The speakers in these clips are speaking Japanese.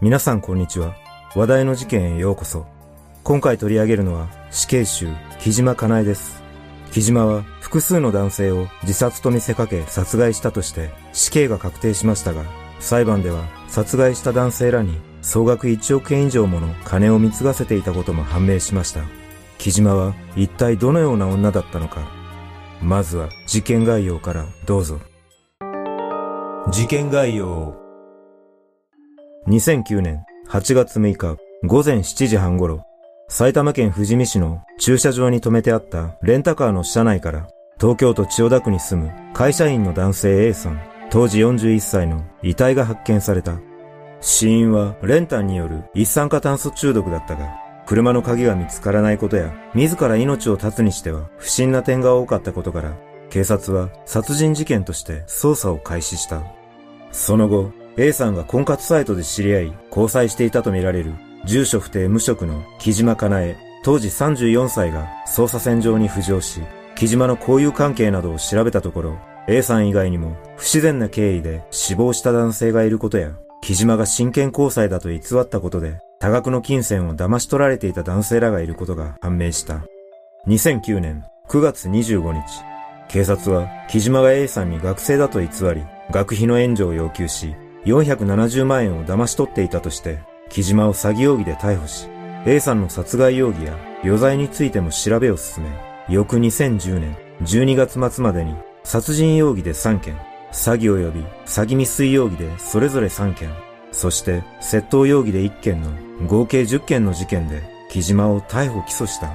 皆さんこんにちは。話題の事件へようこそ。今回取り上げるのは死刑囚、木島かなえです。木島は複数の男性を自殺と見せかけ殺害したとして死刑が確定しましたが、裁判では殺害した男性らに総額1億円以上もの金を貢がせていたことも判明しました。木島は一体どのような女だったのか。まずは事件概要からどうぞ。事件概要2009年8月6日午前7時半頃、埼玉県富士見市の駐車場に停めてあったレンタカーの車内から東京都千代田区に住む会社員の男性 A さん、当時41歳の遺体が発見された。死因は練炭による一酸化炭素中毒だったが、車の鍵が見つからないことや、自ら命を絶つにしては不審な点が多かったことから、警察は殺人事件として捜査を開始した。その後、A さんが婚活サイトで知り合い、交際していたとみられる、住所不定無職の木島かなえ、当時34歳が捜査線上に浮上し、木島の交友関係などを調べたところ、A さん以外にも不自然な経緯で死亡した男性がいることや、木島が真剣交際だと偽ったことで、多額の金銭を騙し取られていた男性らがいることが判明した。2009年9月25日、警察は木島が A さんに学生だと偽り、学費の援助を要求し、470万円を騙し取っていたとして、木島を詐欺容疑で逮捕し、A さんの殺害容疑や余罪についても調べを進め、翌2010年12月末までに殺人容疑で3件、詐欺及び詐欺未遂容疑でそれぞれ3件、そして窃盗容疑で1件の合計10件の事件で木島を逮捕起訴した。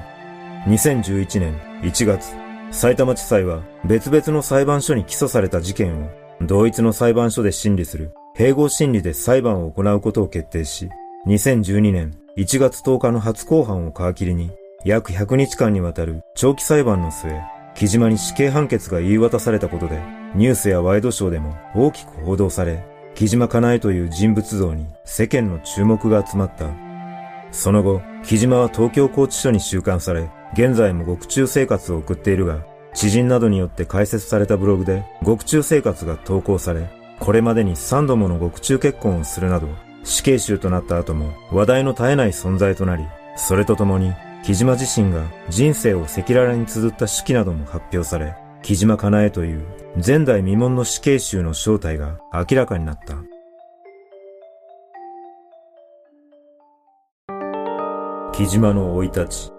2011年1月、埼玉地裁は別々の裁判所に起訴された事件を同一の裁判所で審理する併合審理で裁判を行うことを決定し、2012年1月10日の初公判を皮切りに約100日間にわたる長期裁判の末、木島に死刑判決が言い渡されたことで、ニュースやワイドショーでも大きく報道され、木島かなえという人物像に世間の注目が集まった。その後、木島は東京拘置所に収監され、現在も獄中生活を送っているが、知人などによって開設されたブログで獄中生活が投稿され、これまでに3度もの獄中結婚をするなど、死刑囚となった後も話題の絶えない存在となり、それとともに、木島自身が人生を赤裸々に綴った手記なども発表され、木島かなえという前代未聞の死刑囚の正体が明らかになった。木島の生い立ち。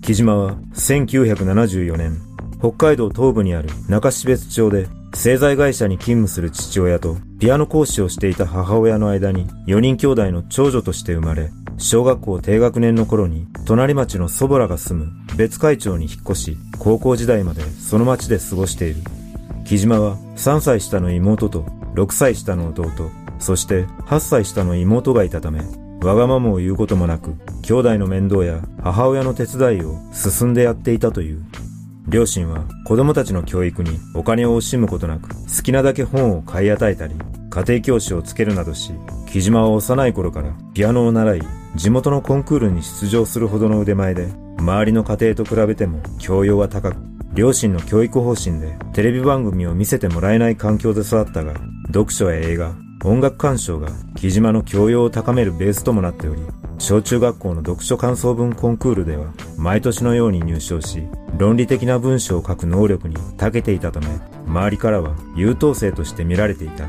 木島は1974年、北海道東部にある中標津町で製材会社に勤務する父親とピアノ講師をしていた母親の間に4人兄弟の長女として生まれ、小学校低学年の頃に隣町の祖母らが住む別海町に引っ越し、高校時代までその町で過ごしている。木島は3歳下の妹と6歳下の弟、そして8歳下の妹がいたため、わがままを言うこともなく、兄弟の面倒や母親の手伝いを進んでやっていたという。両親は子供たちの教育にお金を惜しむことなく、好きなだけ本を買い与えたり、家庭教師をつけるなどし、木島は幼い頃からピアノを習い、地元のコンクールに出場するほどの腕前で、周りの家庭と比べても教養は高く、両親の教育方針でテレビ番組を見せてもらえない環境で育ったが、読書や映画、音楽鑑賞が木島の教養を高めるベースともなっており、小中学校の読書感想文コンクールでは毎年のように入賞し、論理的な文章を書く能力に長けていたため、周りからは優等生として見られていた。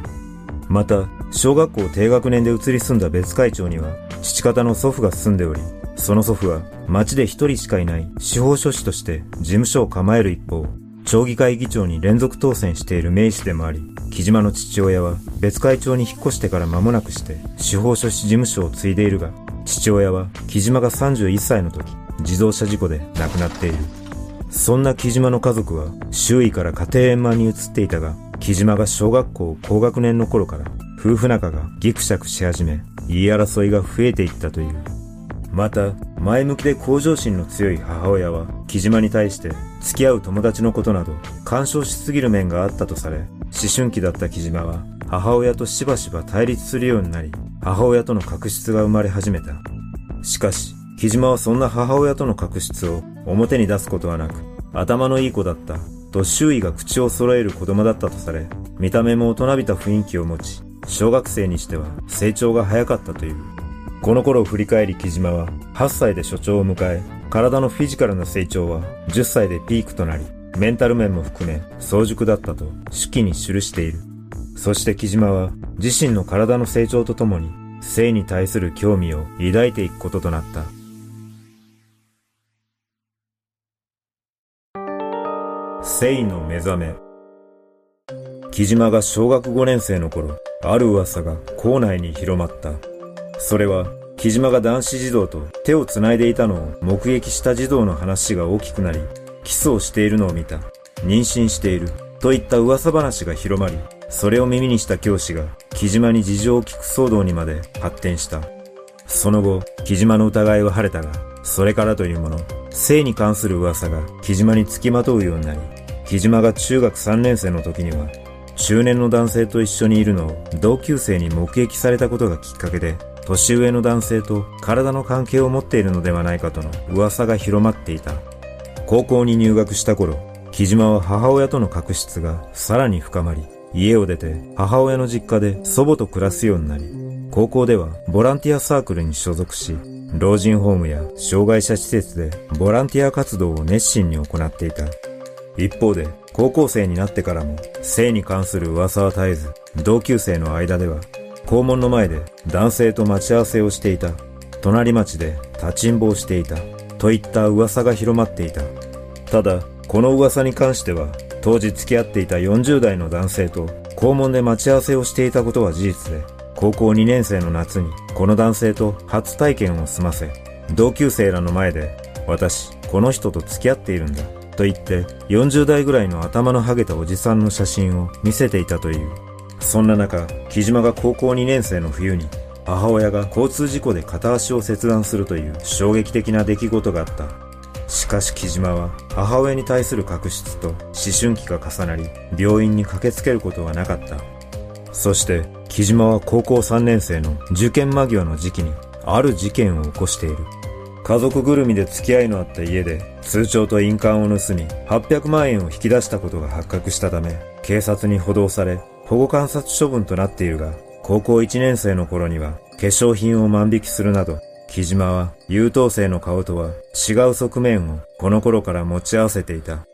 また、小学校低学年で移り住んだ別会長には、父方の祖父が住んでおり、その祖父は町で一人しかいない司法書士として事務所を構える一方、町議会議長に連続当選している名士でもあり、木島の父親は別会長に引っ越してから間もなくして司法書士事務所を継いでいるが、父親は木島が31歳の時、自動車事故で亡くなっている。そんな木島の家族は周囲から家庭円満に移っていたが、木島が小学校高学年の頃から夫婦仲がギクシャクし始め、言い争いが増えていったという。また、前向きで向上心の強い母親は、木島に対して付き合う友達のことなど干渉しすぎる面があったとされ、思春期だった木島は母親としばしば対立するようになり、母親との確執が生まれ始めた。しかし、木島はそんな母親との確執を表に出すことはなく、頭のいい子だったと周囲が口を揃える子供だったとされ、見た目も大人びた雰囲気を持ち、小学生にしては成長が早かったという。この頃を振り返り木島は8歳で所長を迎え、体のフィジカルな成長は10歳でピークとなり、メンタル面も含め早熟だったと手記に記している。そして木島は自身の体の成長とともに性に対する興味を抱いていくこととなった。性の目覚め。木島が小学5年生の頃、ある噂が校内に広まった。それは、木島が男子児童と手を繋いでいたのを目撃した児童の話が大きくなり、キスをしているのを見た。妊娠している。といった噂話が広まり、それを耳にした教師が木島に事情を聞く騒動にまで発展した。その後、木島の疑いは晴れたが、それからというもの、性に関する噂が木島につきまとうようになり、木島が中学3年生の時には、中年の男性と一緒にいるのを同級生に目撃されたことがきっかけで、年上の男性と体の関係を持っているのではないかとの噂が広まっていた。高校に入学した頃、木島は母親との確執がさらに深まり、家を出て母親の実家で祖母と暮らすようになり、高校ではボランティアサークルに所属し、老人ホームや障害者施設でボランティア活動を熱心に行っていた。一方で、高校生になってからも、性に関する噂は絶えず、同級生の間では、校門の前で男性と待ち合わせをしていた。隣町で立ちんぼをしていた。といった噂が広まっていた。ただ、この噂に関しては、当時付き合っていた40代の男性と校門で待ち合わせをしていたことは事実で、高校2年生の夏にこの男性と初体験を済ませ、同級生らの前で、私、この人と付き合っているんだ。と言って40代ぐらいの頭のハゲたおじさんの写真を見せていたという。そんな中、木島が高校2年生の冬に母親が交通事故で片足を切断するという衝撃的な出来事があった。しかし木島は母親に対する確執と思春期が重なり病院に駆けつけることはなかった。そして木島は高校3年生の受験間際の時期にある事件を起こしている。家族ぐるみで付き合いのあった家で通帳と印鑑を盗み800万円を引き出したことが発覚したため警察に補導され保護観察処分となっているが高校1年生の頃には化粧品を万引きするなど木島は優等生の顔とは違う側面をこの頃から持ち合わせていた。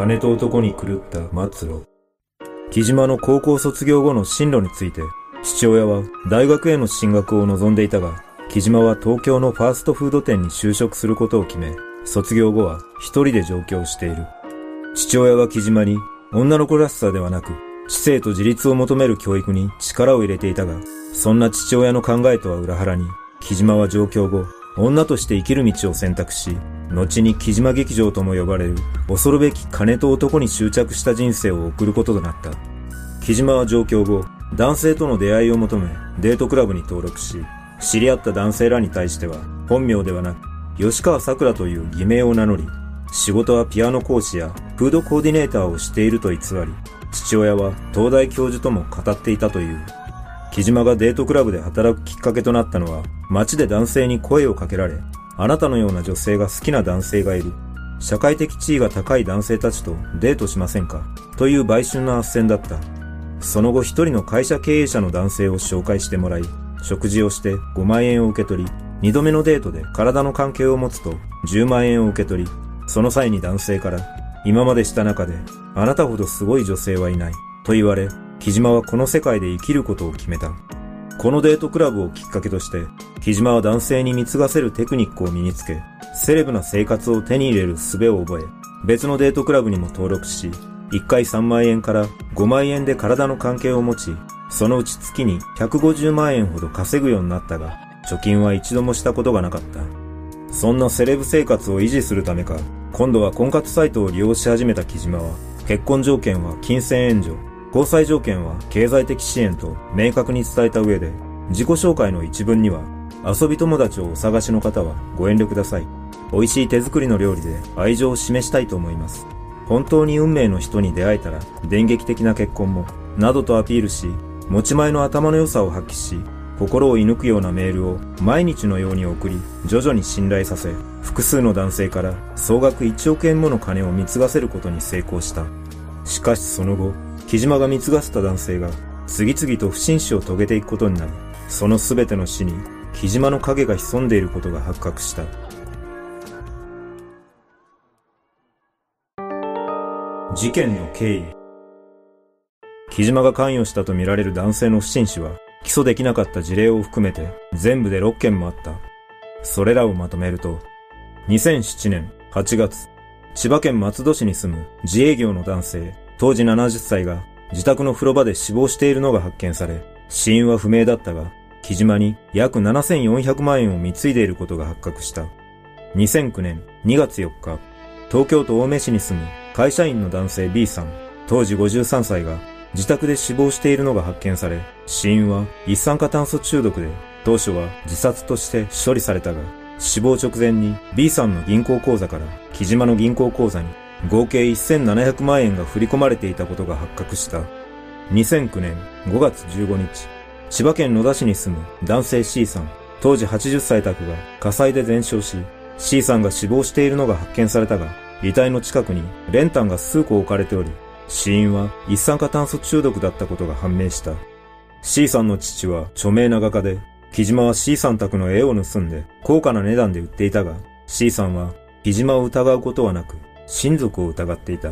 金と男に狂った末路。木島の高校卒業後の進路について父親は大学への進学を望んでいたが、木島は東京のファーストフード店に就職することを決め、卒業後は一人で上京している。父親は木島に女の子らしさではなく、知性と自立を求める教育に力を入れていたが、そんな父親の考えとは裏腹に、木島は上京後、女として生きる道を選択し、後に木島劇場とも呼ばれる恐るべき金と男に執着した人生を送ることとなった。木島は上京後、男性との出会いを求め、デートクラブに登録し、知り合った男性らに対しては、本名ではなく、吉川桜という偽名を名乗り、仕事はピアノ講師やフードコーディネーターをしていると偽り、父親は東大教授とも語っていたという。木島がデートクラブで働くきっかけとなったのは、街で男性に声をかけられ、あなたのような女性が好きな男性がいる。社会的地位が高い男性たちとデートしませんかという売春の斡旋だった。その後一人の会社経営者の男性を紹介してもらい、食事をして5万円を受け取り、二度目のデートで体の関係を持つと10万円を受け取り、その際に男性から、今までした中であなたほどすごい女性はいない、と言われ、木島はこの世界で生きることを決めた。このデートクラブをきっかけとして、木島は男性に貢がせるテクニックを身につけ、セレブな生活を手に入れる術を覚え、別のデートクラブにも登録し、1回3万円から5万円で体の関係を持ち、そのうち月に150万円ほど稼ぐようになったが、貯金は一度もしたことがなかった。そんなセレブ生活を維持するためか、今度は婚活サイトを利用し始めた木島は、結婚条件は金銭援助、交際条件は経済的支援と明確に伝えた上で、自己紹介の一文には、遊び友達をお探しの方はご遠慮ください。美味しい手作りの料理で愛情を示したいと思います。本当に運命の人に出会えたら電撃的な結婚も、などとアピールし、持ち前の頭の良さを発揮し、心を射抜くようなメールを毎日のように送り、徐々に信頼させ、複数の男性から総額1億円もの金を貢がせることに成功した。しかしその後、木島が貢がせた男性が次々と不審死を遂げていくことになり、その全ての死に木島の影が潜んでいることが発覚した。事件の経緯木島が関与したとみられる男性の不審死は起訴できなかった事例を含めて全部で6件もあった。それらをまとめると、2007年8月、千葉県松戸市に住む自営業の男性、当時70歳が自宅の風呂場で死亡しているのが発見され、死因は不明だったが、木島に約7400万円を貢いでいることが発覚した。2009年2月4日、東京都青梅市に住む会社員の男性 B さん、当時53歳が自宅で死亡しているのが発見され、死因は一酸化炭素中毒で、当初は自殺として処理されたが、死亡直前に B さんの銀行口座から木島の銀行口座に合計1700万円が振り込まれていたことが発覚した。2009年5月15日、千葉県野田市に住む男性 C さん、当時80歳宅が火災で全焼し、C さんが死亡しているのが発見されたが、遺体の近くに練炭が数個置かれており、死因は一酸化炭素中毒だったことが判明した。C さんの父は著名な画家で、木島は C さん宅の絵を盗んで高価な値段で売っていたが、C さんは木島を疑うことはなく、親族を疑っていた。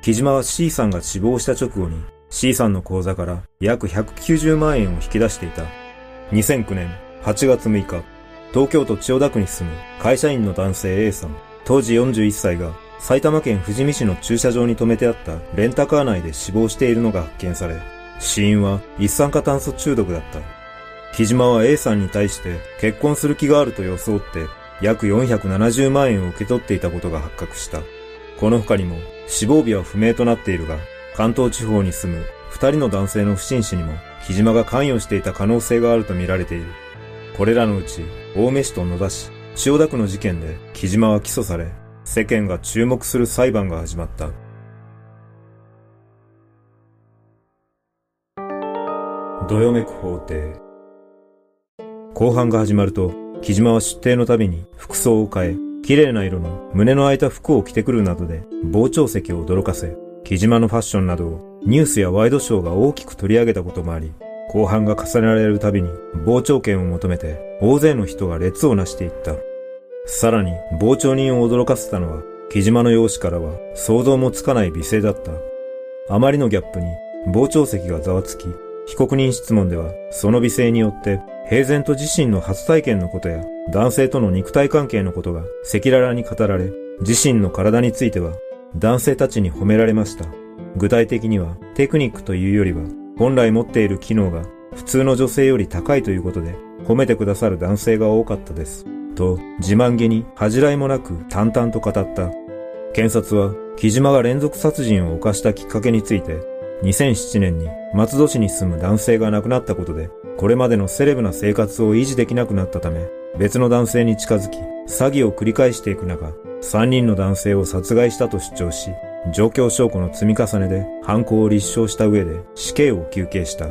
木島は C さんが死亡した直後に C さんの口座から約190万円を引き出していた。2009年8月6日、東京都千代田区に住む会社員の男性 A さん、当時41歳が埼玉県富士見市の駐車場に停めてあったレンタカー内で死亡しているのが発見され、死因は一酸化炭素中毒だった。木島は A さんに対して結婚する気があると装って約470万円を受け取っていたことが発覚した。この他にも死亡日は不明となっているが、関東地方に住む二人の男性の不審死にも木島が関与していた可能性があるとみられている。これらのうち、青梅市と野田市、千代田区の事件で木島は起訴され、世間が注目する裁判が始まった。どよめく法廷。後半が始まると、木島は出廷のたびに服装を変え、綺麗な色の胸の開いた服を着てくるなどで傍聴席を驚かせ、木島のファッションなどをニュースやワイドショーが大きく取り上げたこともあり、後半が重ねられるたびに傍聴券を求めて大勢の人が列をなしていった。さらに、傍聴人を驚かせたのは、木島の容姿からは想像もつかない美声だった。あまりのギャップに、傍聴席がざわつき、被告人質問では、その美声によって、平然と自身の初体験のことや、男性との肉体関係のことが赤裸々に語られ、自身の体については、男性たちに褒められました。具体的には、テクニックというよりは、本来持っている機能が普通の女性より高いということで、褒めてくださる男性が多かったです。と自慢げに恥じらいもなく淡々と語った。検察は木島が連続殺人を犯したきっかけについて、2007年に松戸市に住む男性が亡くなったことで、これまでのセレブな生活を維持できなくなったため、別の男性に近づき、詐欺を繰り返していく中、3人の男性を殺害したと主張し、状況証拠の積み重ねで犯行を立証した上で死刑を求刑した。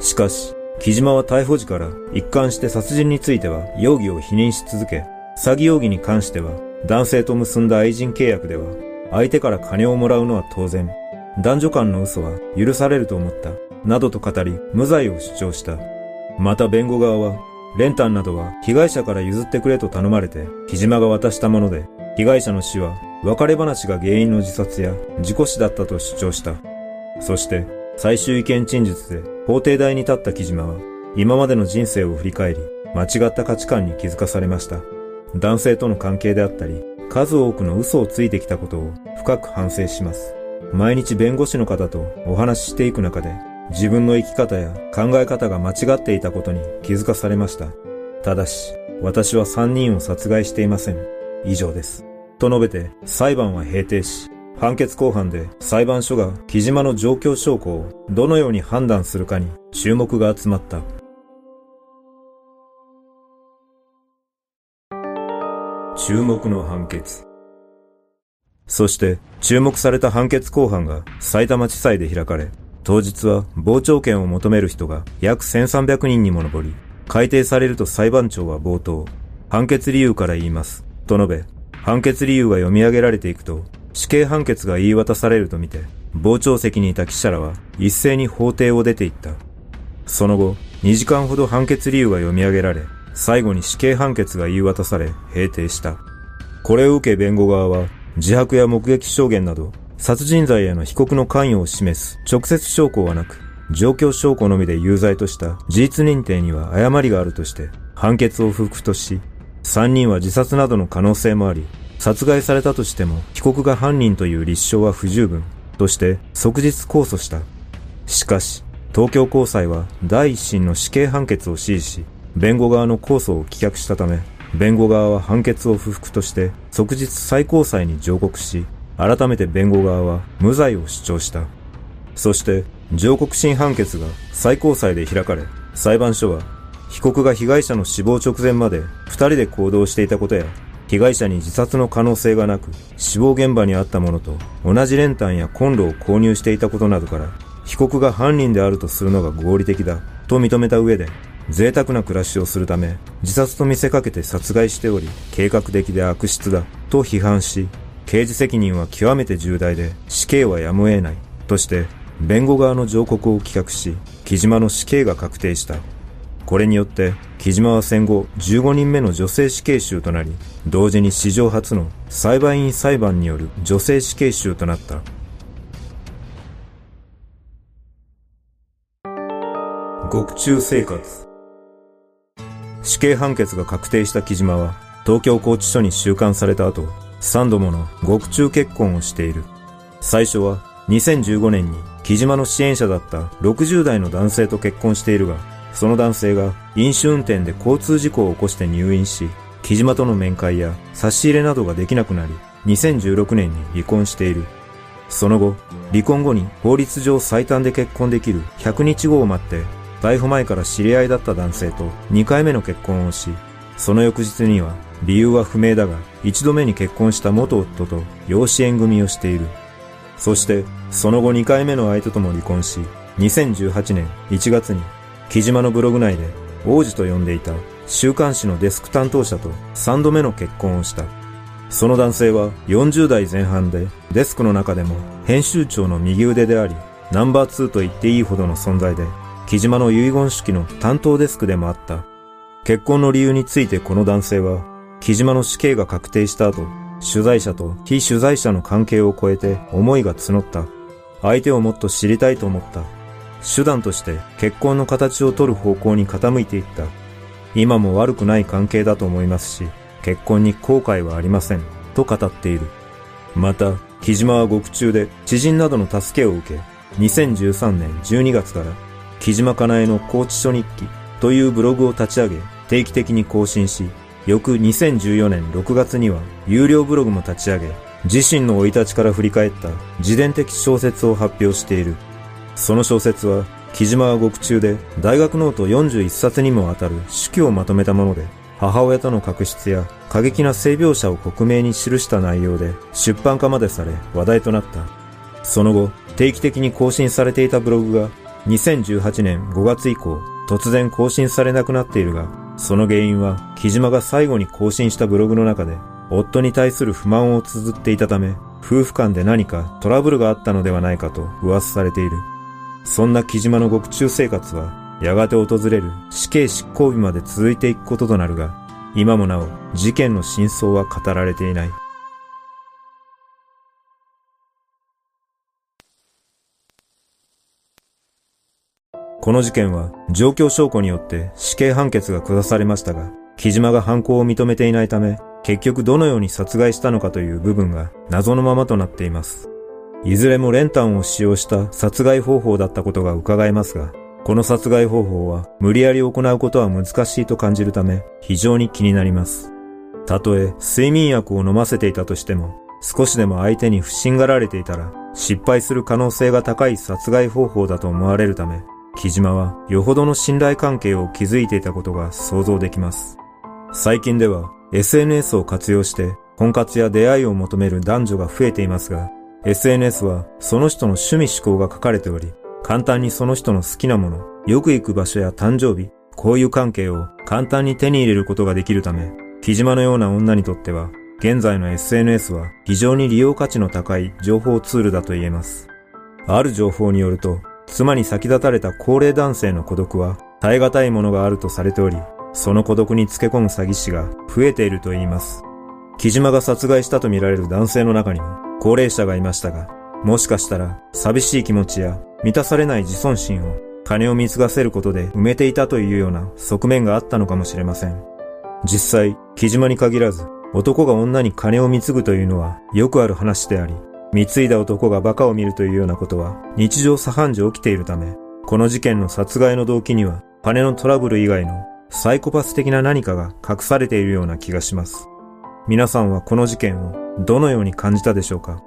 しかし、木島は逮捕時から一貫して殺人については容疑を否認し続け、詐欺容疑に関しては男性と結んだ愛人契約では相手から金をもらうのは当然、男女間の嘘は許されると思った、などと語り無罪を主張した。また弁護側は、練炭などは被害者から譲ってくれと頼まれて木島が渡したもので、被害者の死は別れ話が原因の自殺や事故死だったと主張した。そして最終意見陳述で法廷台に立った木島は、今までの人生を振り返り、間違った価値観に気づかされました。男性との関係であったり、数多くの嘘をついてきたことを深く反省します。毎日弁護士の方とお話ししていく中で、自分の生き方や考え方が間違っていたことに気づかされました。ただし、私は3人を殺害していません。以上です。と述べて裁判は閉廷し、判決公判で裁判所が木島の状況証拠をどのように判断するかに注目が集まった。注目の判決。そして注目された判決公判が埼玉地裁で開かれ、当日は傍聴券を求める人が約1300人にも上り、改定されると裁判長は冒頭、判決理由から言います、と述べ、判決理由が読み上げられていくと、死刑判決が言い渡されるとみて、傍聴席にいた記者らは一斉に法廷を出て行った。その後、2時間ほど判決理由が読み上げられ、最後に死刑判決が言い渡され、閉廷した。これを受け弁護側は、自白や目撃証言など、殺人罪への被告の関与を示す直接証拠はなく、状況証拠のみで有罪とした事実認定には誤りがあるとして、判決を不服とし、3人は自殺などの可能性もあり、殺害されたとしても被告が犯人という立証は不十分として即日控訴した。しかし、東京高裁は第一審の死刑判決を支持し、弁護側の控訴を棄却したため、弁護側は判決を不服として即日最高裁に上告し、改めて弁護側は無罪を主張した。そして、上告審判決が最高裁で開かれ、裁判所は被告が被害者の死亡直前まで二人で行動していたことや、被害者に自殺の可能性がなく、死亡現場にあったものと同じ練炭やコンロを購入していたことなどから、被告が犯人であるとするのが合理的だと認めた上で、贅沢な暮らしをするため、自殺と見せかけて殺害しており、計画的で悪質だと批判し、刑事責任は極めて重大で死刑はやむを得ないとして、弁護側の上告を棄却し、木島の死刑が確定した。これによって、木島は戦後15人目の女性死刑囚となり、同時に史上初の裁判員裁判による女性死刑囚となった。獄中生活死刑判決が確定した木島は、東京拘置所に収監された後、3度もの獄中結婚をしている。最初は2015年に木島の支援者だった60代の男性と結婚しているが、その男性が飲酒運転で交通事故を起こして入院し、木島との面会や差し入れなどができなくなり、2016年に離婚している。その後、離婚後に法律上最短で結婚できる100日後を待って、逮捕前から知り合いだった男性と2回目の結婚をし、その翌日には理由は不明だが、一度目に結婚した元夫と養子縁組をしている。そして、その後2回目の相手とも離婚し、2018年1月に木島のブログ内で王子と呼んでいた週刊誌のデスク担当者と3度目の結婚をした。その男性は40代前半でデスクの中でも編集長の右腕でありナンバー2と言っていいほどの存在で木島の遺言式の担当デスクでもあった。結婚の理由についてこの男性は木島の死刑が確定した後取材者と非取材者の関係を超えて思いが募った。相手をもっと知りたいと思った。手段として結婚の形を取る方向に傾いていった。今も悪くない関係だと思いますし、結婚に後悔はありません、と語っている。また、木島は獄中で知人などの助けを受け、2013年12月から、木島かなえの高知書日記というブログを立ち上げ、定期的に更新し、翌2014年6月には有料ブログも立ち上げ、自身の生い立ちから振り返った自伝的小説を発表している。その小説は、木嶋は獄中で大学ノート41冊にもわたる手記をまとめたもので、母親との確執や過激な性描写を克明に記した内容で出版化までされ話題となった。その後、定期的に更新されていたブログが2018年5月以降突然更新されなくなっているが、その原因は木嶋が最後に更新したブログの中で夫に対する不満を綴っていたため、夫婦間で何かトラブルがあったのではないかと噂されている。そんな木島の獄中生活は、やがて訪れる死刑執行日まで続いていくこととなるが、今もなお事件の真相は語られていない。この事件は状況証拠によって死刑判決が下されましたが、木島が犯行を認めていないため、結局どのように殺害したのかという部分が謎のままとなっています。いずれも練炭を使用した殺害方法だったことが伺えますが、この殺害方法は無理やり行うことは難しいと感じるため非常に気になります。たとえ睡眠薬を飲ませていたとしても、少しでも相手に不審がられていたら失敗する可能性が高い殺害方法だと思われるため、木島はよほどの信頼関係を築いていたことが想像できます。最近では SNS を活用して婚活や出会いを求める男女が増えていますが、SNS はその人の趣味思考が書かれており、簡単にその人の好きなもの、よく行く場所や誕生日、こういう関係を簡単に手に入れることができるため、木島のような女にとっては、現在の SNS は非常に利用価値の高い情報ツールだと言えます。ある情報によると、妻に先立たれた高齢男性の孤独は耐え難いものがあるとされており、その孤独につけ込む詐欺師が増えていると言います。木島が殺害したとみられる男性の中にも高齢者がいましたが、もしかしたら寂しい気持ちや満たされない自尊心を金を貢がせることで埋めていたというような側面があったのかもしれません。実際、木島に限らず、男が女に金を貢ぐというのはよくある話であり、貢いだ男が馬鹿を見るというようなことは日常茶飯事起きているため、この事件の殺害の動機には金のトラブル以外のサイコパス的な何かが隠されているような気がします。皆さんはこの事件をどのように感じたでしょうか？